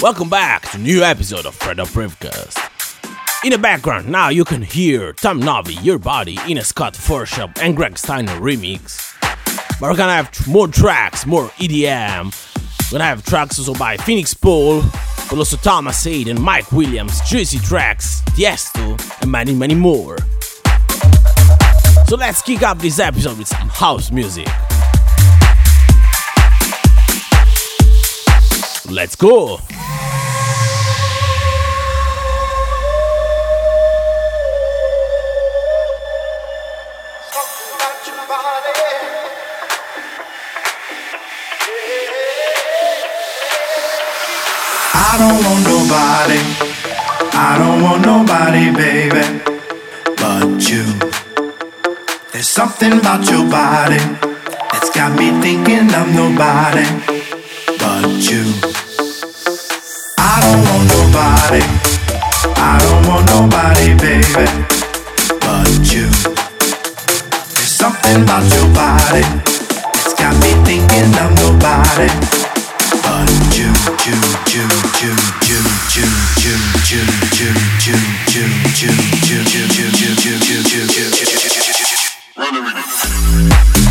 Welcome back to a new episode of Fred Up Rivcast. In the background now you can hear Tom Novy, Your Body, in a Scott Forshaw and Greg Stainer remix. But we're gonna have more tracks, more EDM. We're gonna have tracks also by Phoenix Paul, but also Thomas Aid and Mike Williams, Juicy Tracks, Tiesto, and many, many more. So let's kick up this episode with some house music. Let's go! I don't want nobody. I don't want nobody, baby, but you. There's something about your body that's got me thinking I'm nobody, but you. I don't want nobody. I don't want nobody, baby, but you. There's something about your body that's got me thinking I'm nobody Running.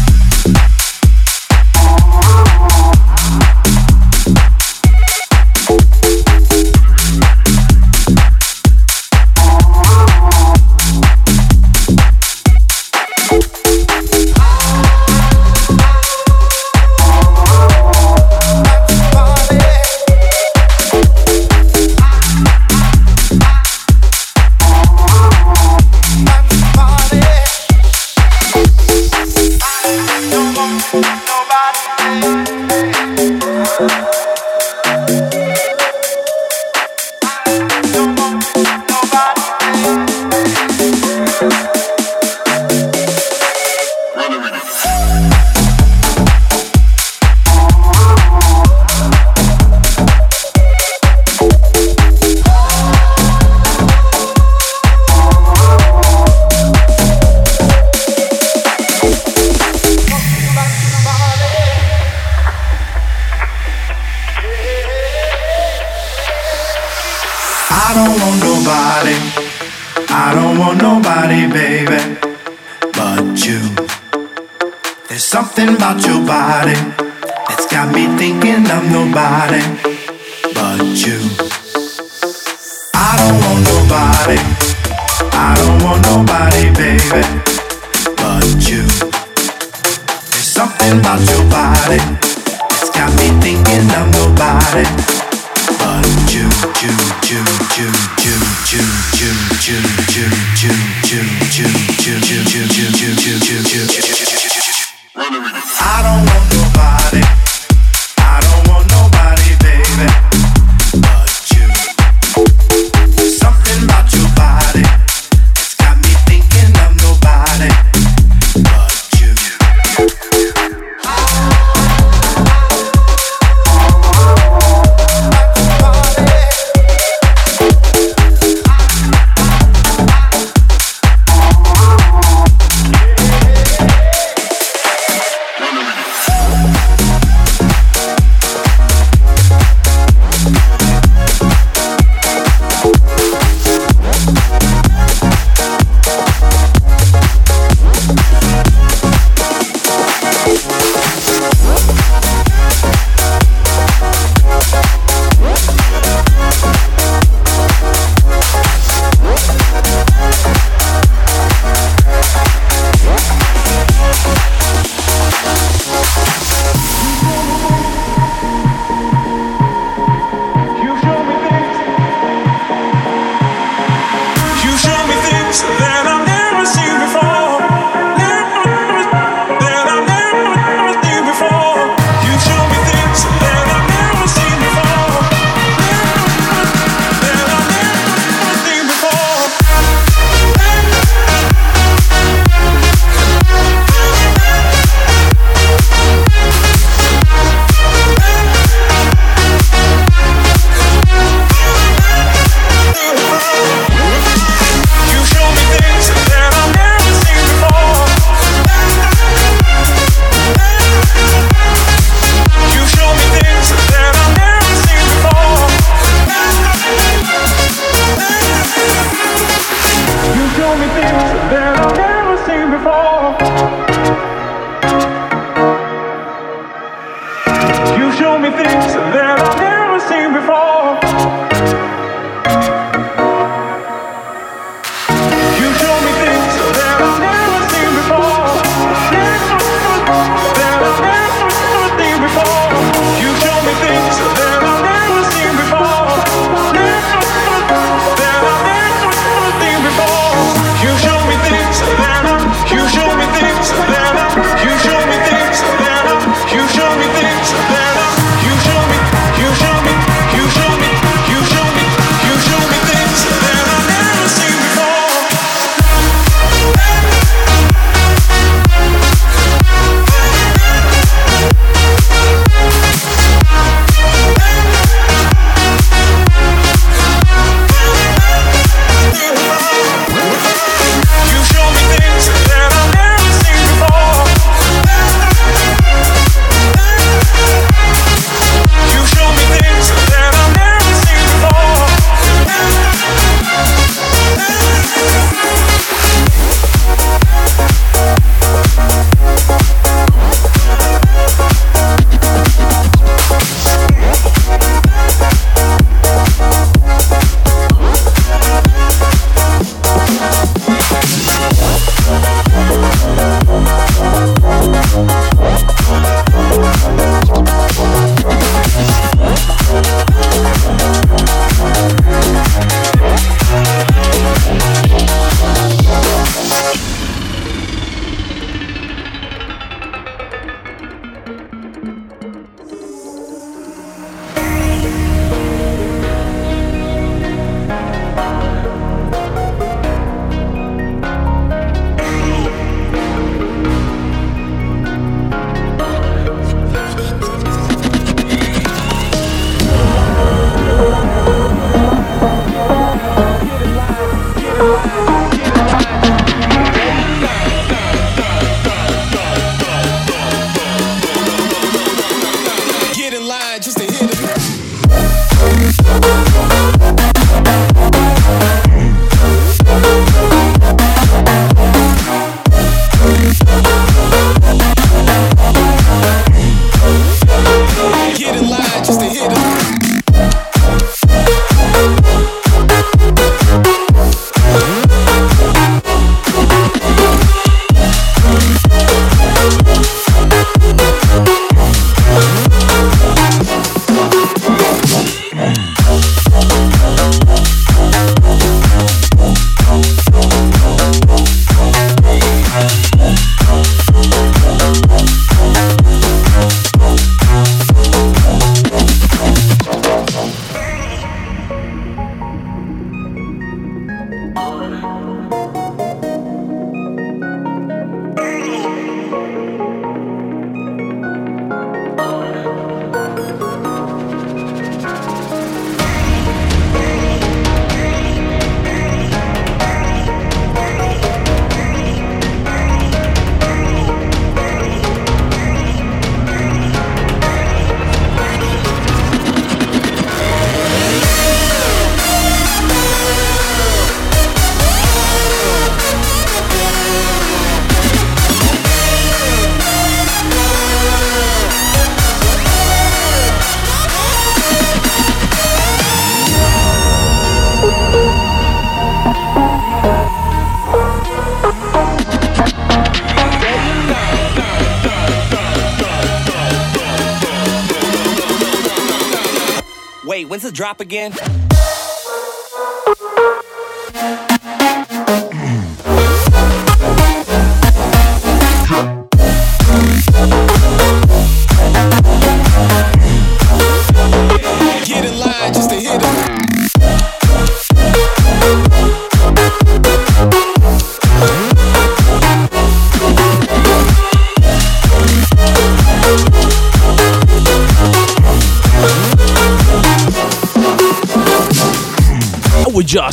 Again?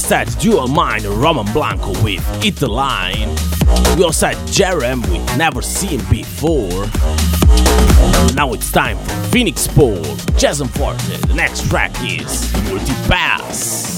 Had Dual Mind Roman Blanco with Hit the Line. We also had Jerem with Never Seen Before. Now it's time for Phoenix Paul, Jason Forte. The next track is Multi Pass.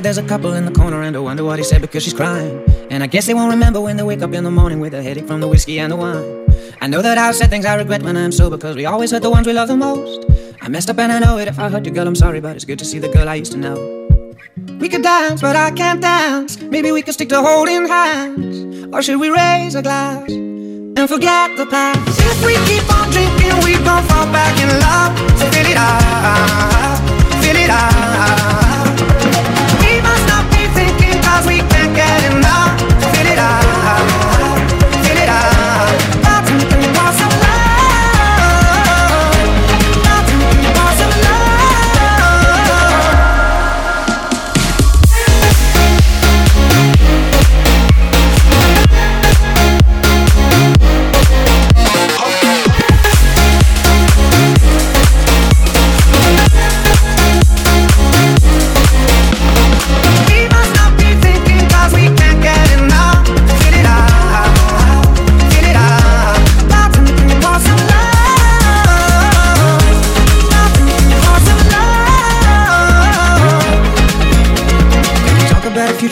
There's a couple in the corner and I wonder what he said because she's crying. And I guess they won't remember when they wake up in the morning with a headache from the whiskey and the wine. I know that I've said things I regret when I'm sober because we always hurt the ones we love the most. I messed up and I know it. If I hurt you, girl, I'm sorry, but it's good to see the girl I used to know. We could dance, but I can't dance. Maybe we could stick to holding hands. Or should we raise a glass and forget the past? If we keep on drinking, we gon' fall back in love. So fill it up, fill it up.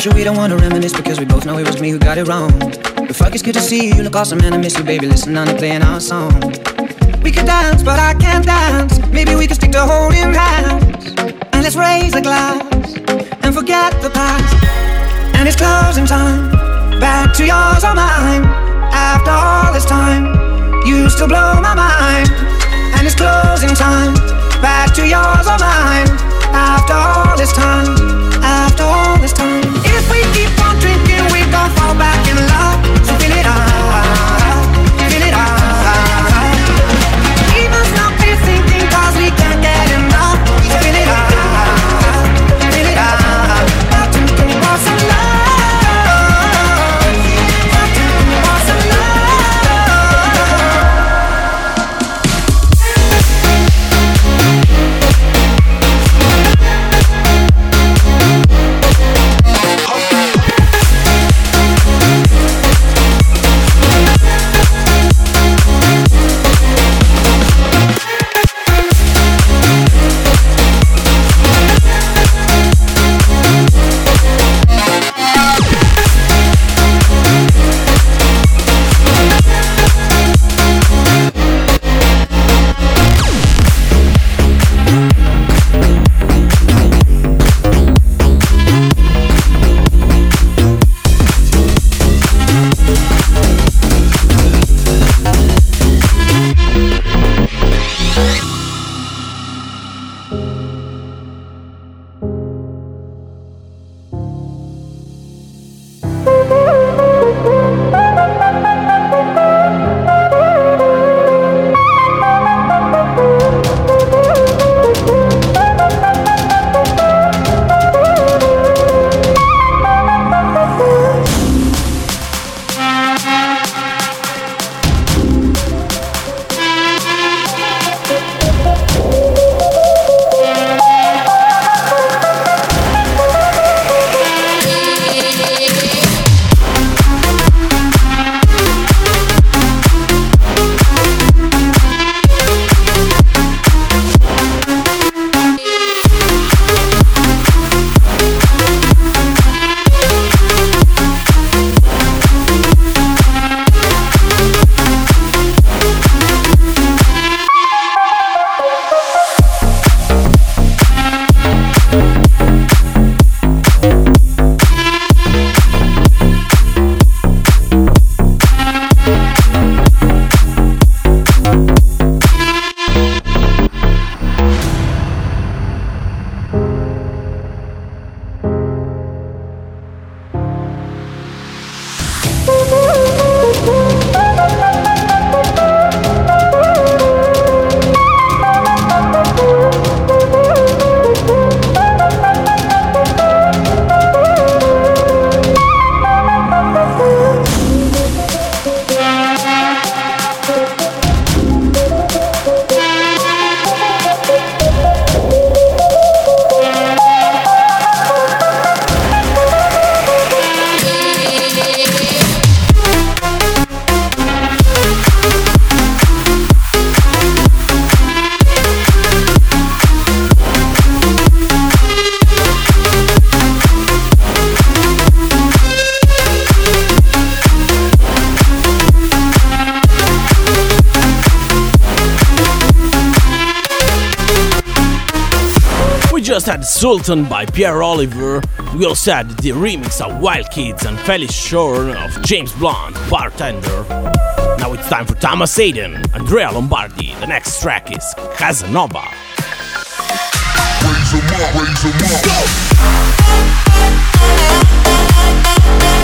Future, we don't wanna reminisce because we both know it was me who got it wrong. But fuck, it's good to see you. You look awesome, man. I miss you, baby. Listen to playing our song. We could dance, but I can't dance. Maybe we could stick to holding hands. And let's raise a glass and forget the past. And it's closing time. Back to yours or mine. After all this time, you still blow my mind. And it's closing time. Back to yours or mine. After all this time. After all this time. If we keep on drinking, we gon' fall back Sultan by Pierre Oliver. We also had the remix of Wild Kids and Felix Shore of James Blunt, Bartender. Now it's time for Thomas Aiden, Andrea Lombardi. The next track is Casanova. Raise 'em up, raise 'em up. This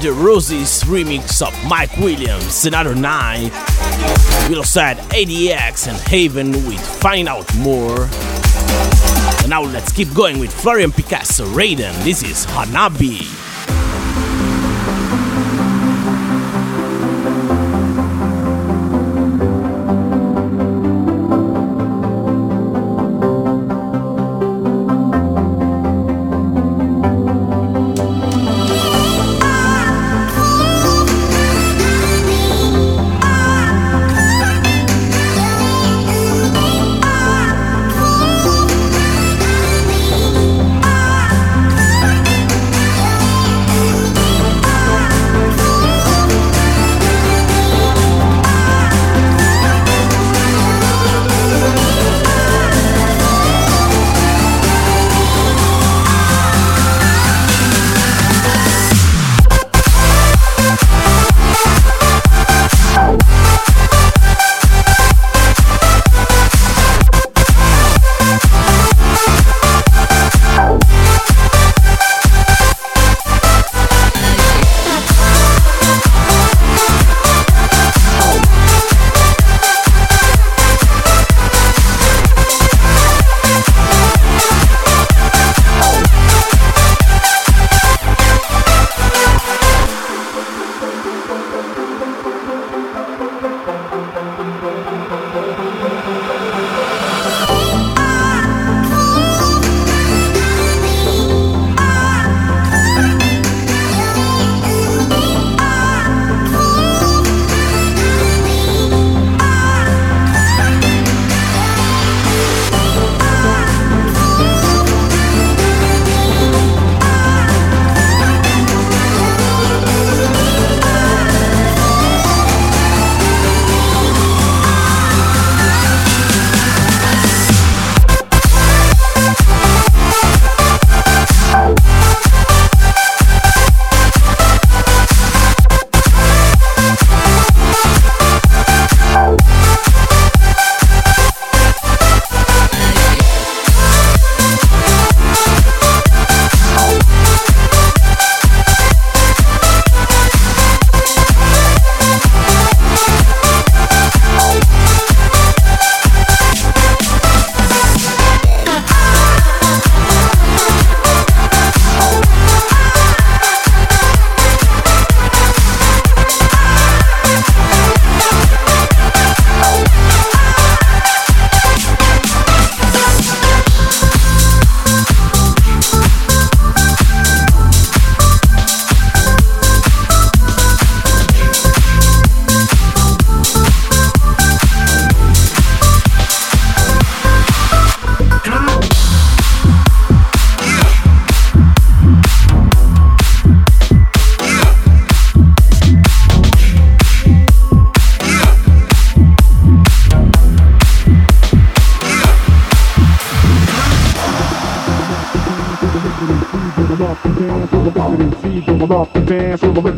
the Roses remix of Mike Williams, Another nine. We also had ADX and Haven with Find Out More. And now let's keep going with Florian Picasso Raiden. This is Hanabi.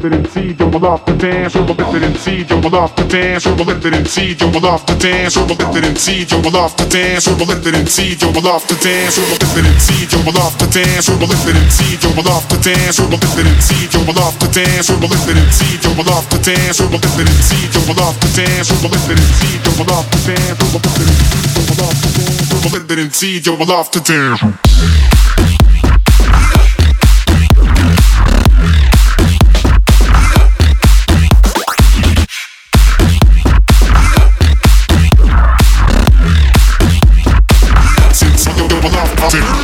Lift it and see, you will off the dance, or lift it and see, you will off the dance, or lift it and see, you will off the dance, or lift it and see, you will off the dance, or lift it and see, you will off the dance, or lift it and see, you will off the dance, or lift it and see, you will off the dance, or lift it and see, you will off the dance, or lift it and see, you will off the dance, or lift it and see, you will off the dance, or lift it and see, you will off the dance. we will let it in see. You will love to dance, we will let it in see. You will love to dance, Sit.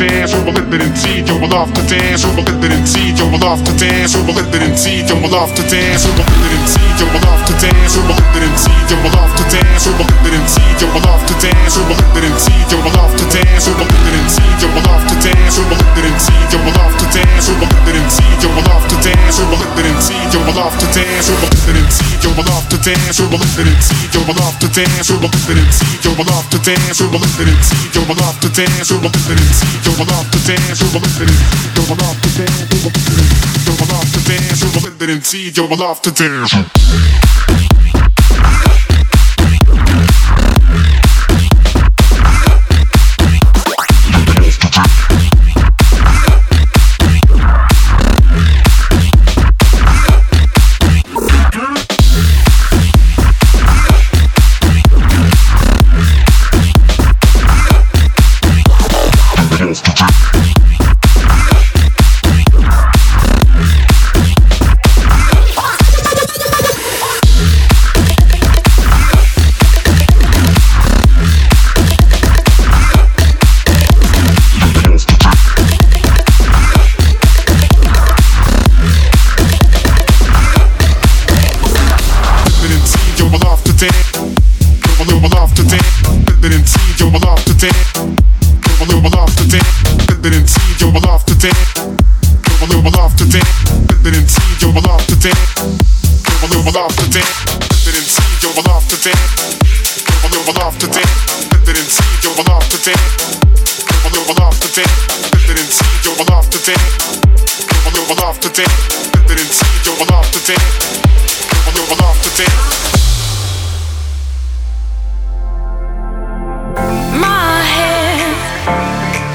We will let it in see. You will love to dance, we will let it in see. You will love to dance, we will let it in see. You will love to dance, we will let it in see. You will love to dance, we will let it in see. You will love to dance, we will let it in see. You will love to dance, we will let it in see. You will love to dance, we will let it in see. You will love to dance, we will let it in see. You will love to dance, we will let it in see. You will love to dance, we will let it in see. You will love to dance, we will let it in see. You will love to dance, we will let it in see. You will love to dance, we will let it in see. You will love to dance, we will let it in see. You will love to dance, we will let it in see. You will love to dance, we will let it in see. You will love to dance. let it to dance. You love to dance. You will love to dance.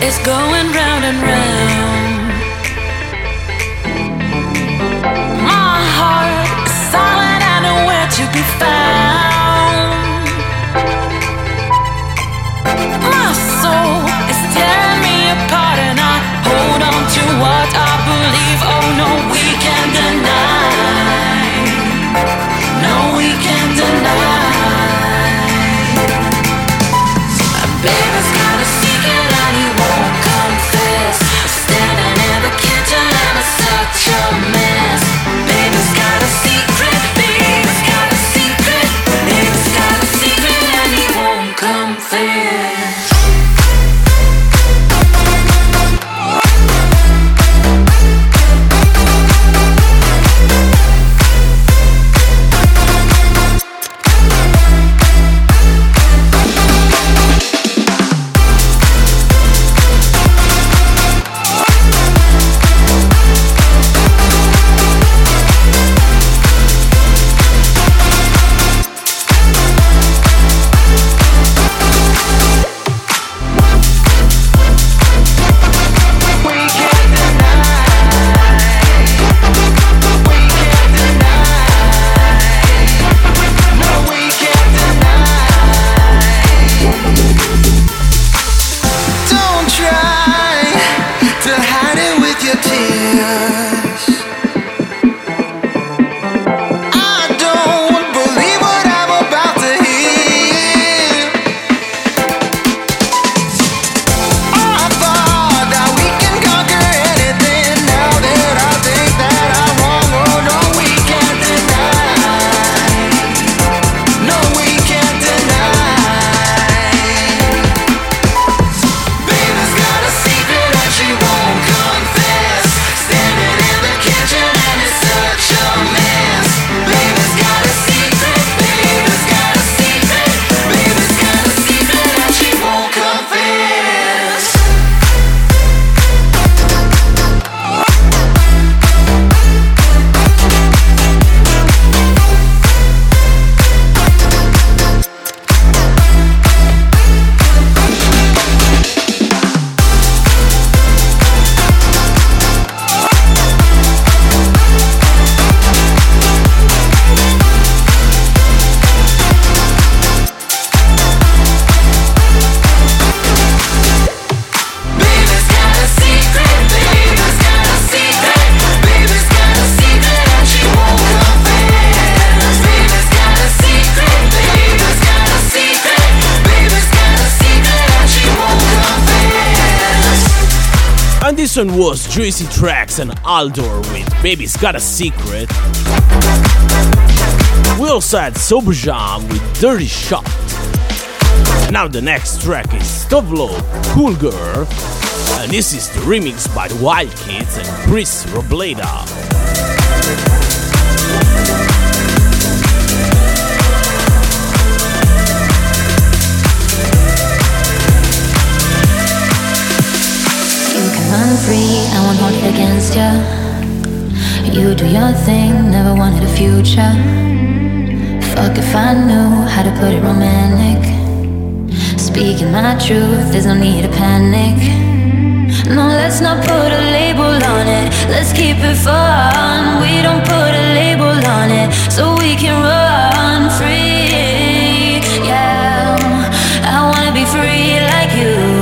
Is going round and round. This was Juicy Tracks and Aldor with Baby's Got a Secret. We also had Sobjam with Dirty Shot. Now the next track is Tove Lo, Cool Girl. And this is the remix by the Wild Kids and Chris Robleda. Run free, I won't hold it against you. You do your thing, never wanted a future. Fuck if I knew how to put it romantic. Speaking my truth, there's no need to panic. No, let's not put a label on it. Let's keep it fun. We don't put a label on it, so we can run free. Yeah, I wanna be free like you.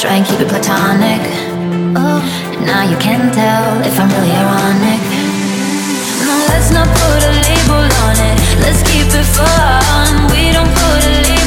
Try and keep it platonic. Oh, now you can tell if I'm really ironic. No, let's not put a label on it. Let's keep it fun. We don't put a label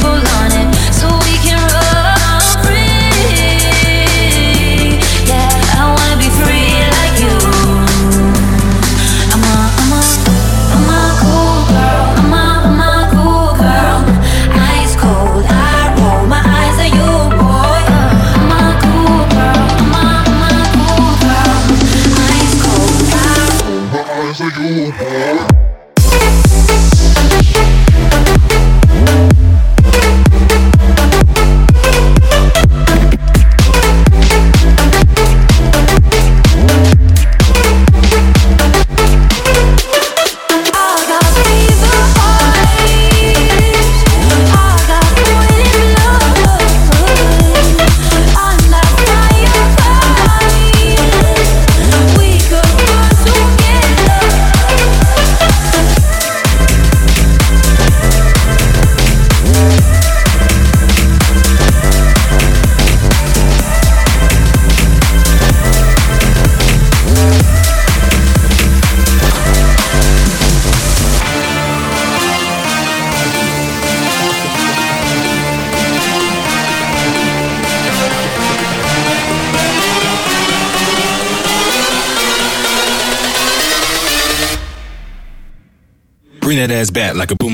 Ass back like a boom,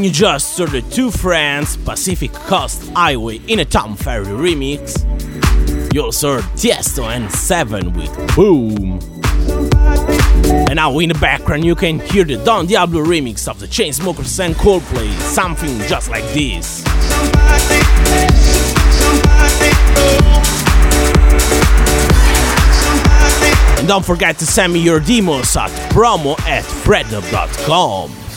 boom, boom. just heard the two friends Pacific Coast Highway in a Tom Ferry remix. You also heard Tiesto and Sevenn with Boom. And now in the background you can hear the Don Diablo remix of the Chainsmokers and Coldplay, something just like this. And don't forget to send me your demos at promo at freddub.com.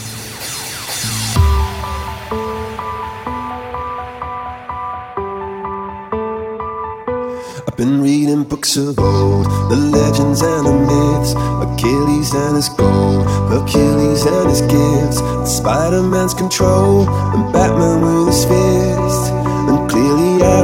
I've been reading books of old, the legends and the myths, Achilles and his gold, Hercules and his gifts, Spider Man's control, and Batman with his fist.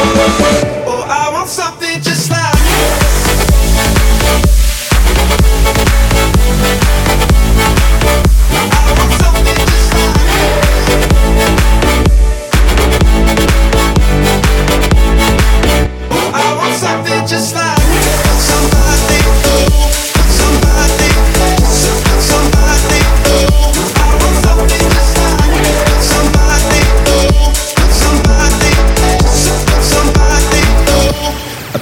Oh, I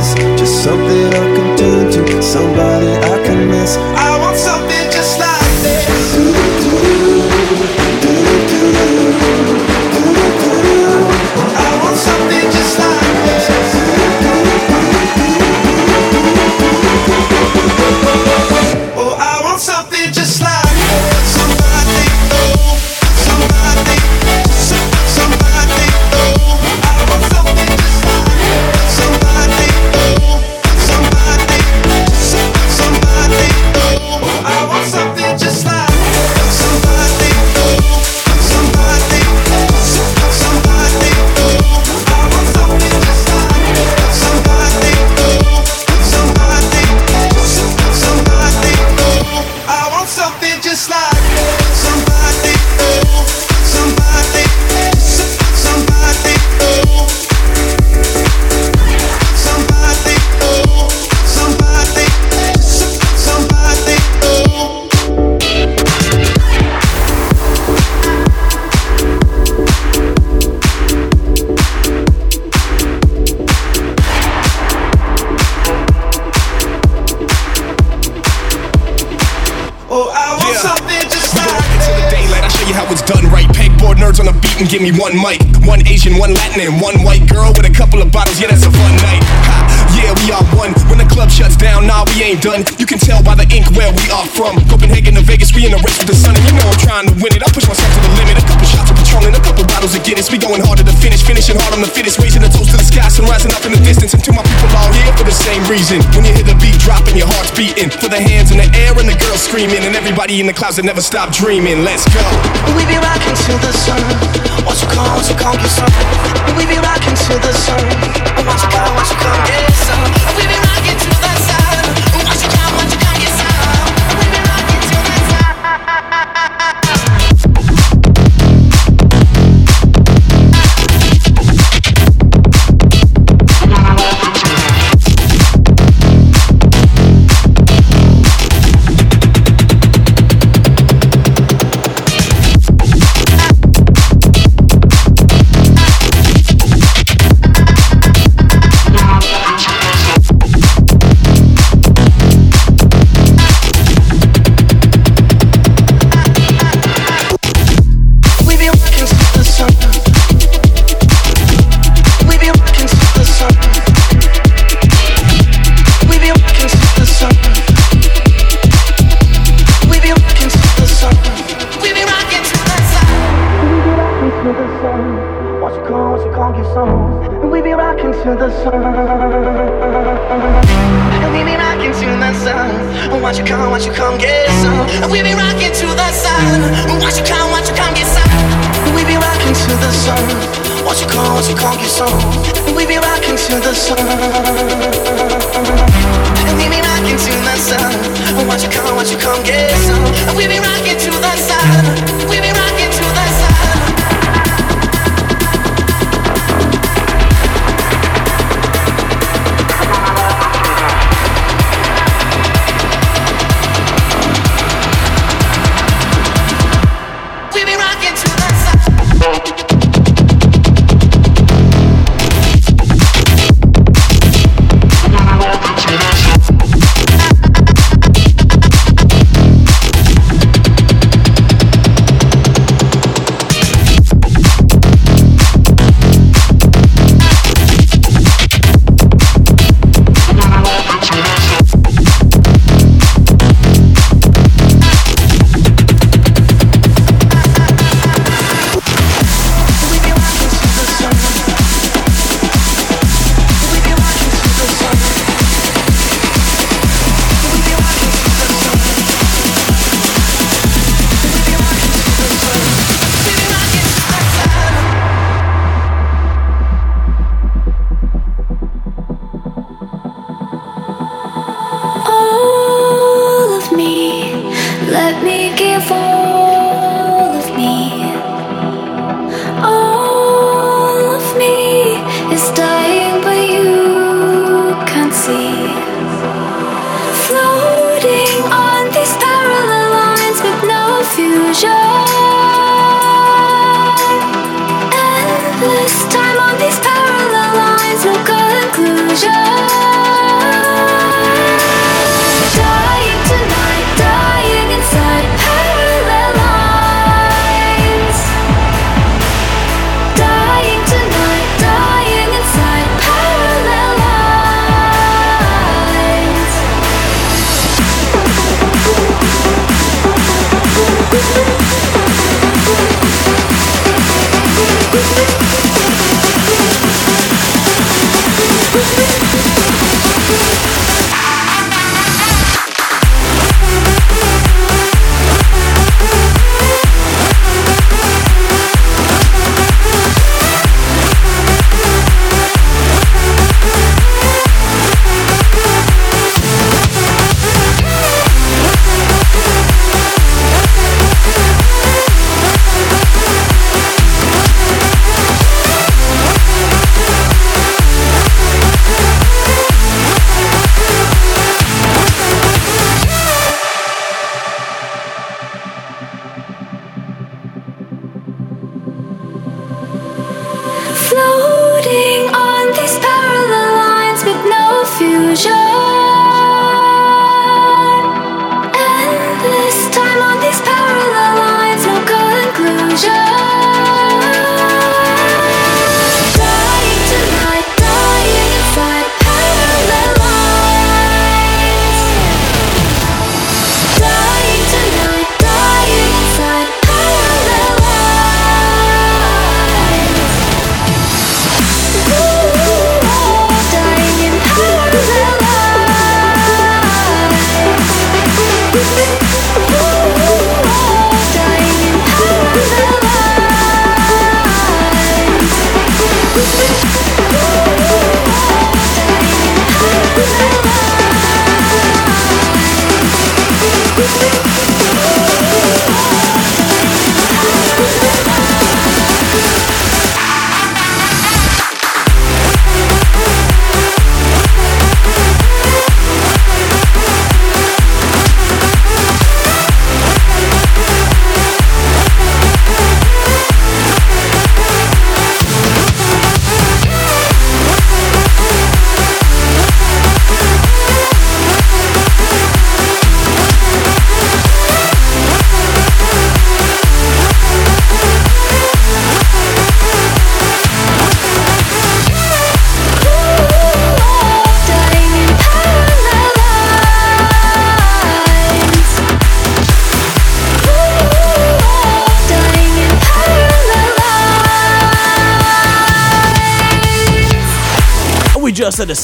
Just something I can turn to, somebody I can miss. I want something it's done right. Pegboard nerds on the beat and give me one mic. One Asian, one Latin, and one white girl with a couple of bottles. Yeah, that's a fun night. Ha, yeah, we are one. When the club shuts down, nah, we ain't done. You can tell by the ink where we are from. Copenhagen to Vegas, we in the race with the sun. And you know I'm trying to win it. I push myself to the limit. A couple shots of a couple bottles of Guinness. We going harder to finish, finishing hard on the fittest. Raising a toast to the sky, sun rising up in the distance. And to my people all here for the same reason. When you hear the beat dropping, your heart's beating. For the hands in the air and the girls screaming. And everybody in the clouds that never stop dreaming. Let's go. We be rocking to the sun. What you call, what you call, get some. We be rocking to the sun. What you call, what you call, get some. We be rocking to the sun. What you call, what you call, to the sun. We be rocking to the sun. Won't you come, won't you come get some? We be rocking to the sun. Won't you come, won't you come get some? We be rocking to the sun. Won't you come, won't you come get some? We be rocking to the sun. And we be rocking to the sun. Won't you come, won't you come get some? We be rocking to the sun. We be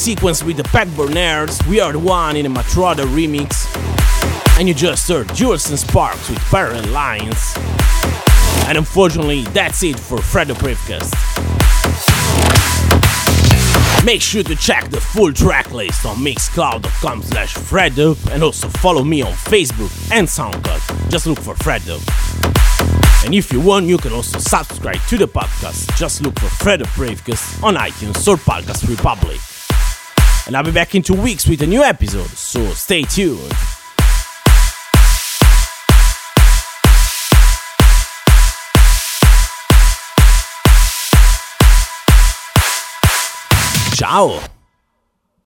sequence with the Pat Burners, We Are the One in a Matroda remix. And you just heard Jules and Sparks with Parallel Lines. And unfortunately, that's it for Fredo Privcast. Make sure to check the full track list on mixcloud.com slash fredo and also follow me on Facebook and SoundCloud. Just look for Fredo. And if you want, you can also subscribe to the podcast. Just look for Fredo Privcast on iTunes or Podcast Republic. And I'll be back in two weeks with a new episode, so stay tuned. Ciao!